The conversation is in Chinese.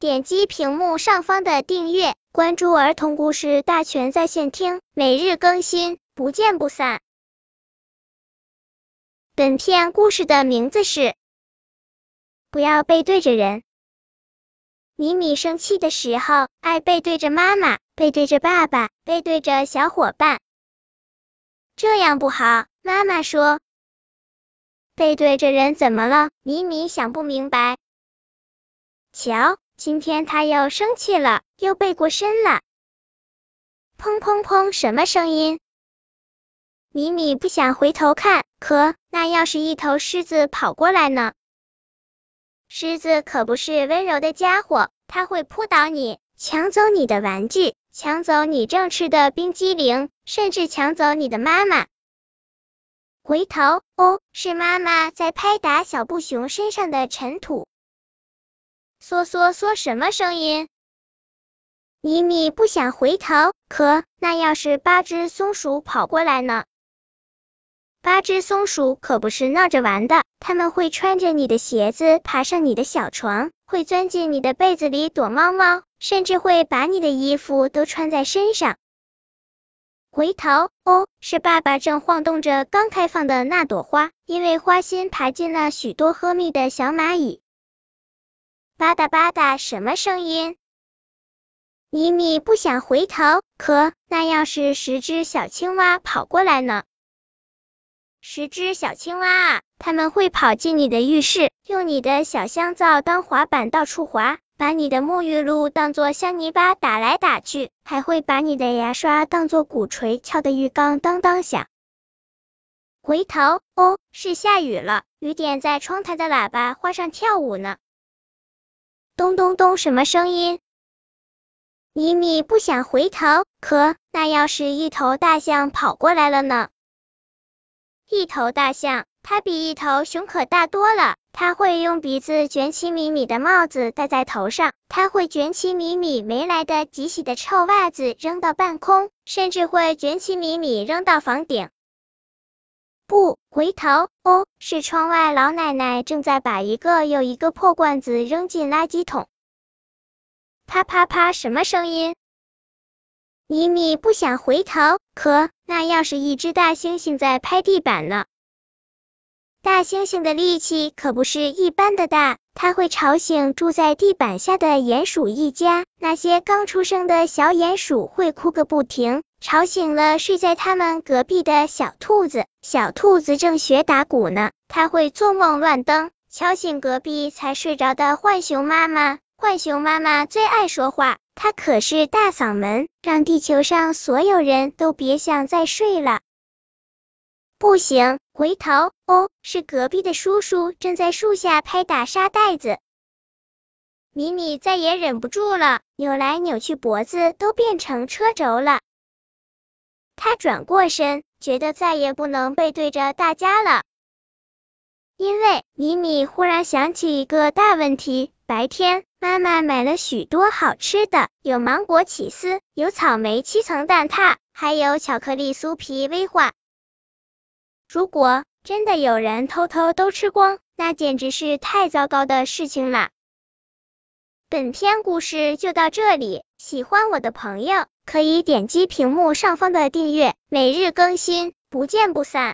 点击屏幕上方的订阅，关注儿童故事大全在线听，每日更新，不见不散。本片故事的名字是《不要背对着人》。米米生气的时候，爱背对着妈妈，背对着爸爸，背对着小伙伴，这样不好。妈妈说：“背对着人怎么了？”米米想不明白。瞧，今天他又生气了，又背过身了。砰砰砰，什么声音？米米不想回头看，可那要是一头狮子跑过来呢？狮子可不是温柔的家伙，它会扑倒你，抢走你的玩具，抢走你正吃的冰激凌，甚至抢走你的妈妈。回头，哦，是妈妈在拍打小布熊身上的尘土。嗦嗦嗦，什么声音？米米不想回头，可那要是八只松鼠跑过来呢？八只松鼠可不是闹着玩的，他们会穿着你的鞋子爬上你的小床，会钻进你的被子里躲猫猫，甚至会把你的衣服都穿在身上。回头，哦，是爸爸正晃动着刚开放的那朵花，因为花心爬进了许多喝蜜的小蚂蚁。吧嗒吧嗒，什么声音？米米不想回头，可那要是十只小青蛙跑过来呢？十只小青蛙啊，他们会跑进你的浴室，用你的小香皂当滑板到处滑，把你的沐浴露当做香泥巴打来打去，还会把你的牙刷当做鼓槌敲的浴缸当当响。回头，哦，是下雨了，雨点在窗台的喇叭花上跳舞呢。咚咚咚，什么声音？米米不想回头，可那要是一头大象跑过来了呢？一头大象，它比一头熊可大多了。它会用鼻子卷起米米的帽子戴在头上，它会卷起米米没来得及洗的臭袜子扔到半空，甚至会卷起米米扔到房顶。不回头，哦，是窗外老奶奶正在把一个又一个破罐子扔进垃圾桶。啪啪啪，什么声音？米米不想回头，可那要是一只大猩猩在拍地板呢？大猩猩的力气可不是一般的大，它会吵醒住在地板下的鼹鼠一家。那些刚出生的小鼹鼠会哭个不停，吵醒了睡在他们隔壁的小兔子。小兔子正学打鼓呢，它会做梦乱蹬，敲醒隔壁才睡着的浣熊妈妈。浣熊妈妈最爱说话。他可是大嗓门，让地球上所有人都别想再睡了。不行，回头，哦，是隔壁的叔叔正在树下拍打沙袋子。米米再也忍不住了，扭来扭去，脖子都变成车轴了。他转过身，觉得再也不能背对着大家了，因为米米忽然想起一个大问题。白天，妈妈买了许多好吃的，有芒果起司，有草莓七层蛋挞，还有巧克力酥皮威化。如果真的有人偷偷都吃光，那简直是太糟糕的事情了。本篇故事就到这里，喜欢我的朋友可以点击屏幕上方的订阅，每日更新，不见不散。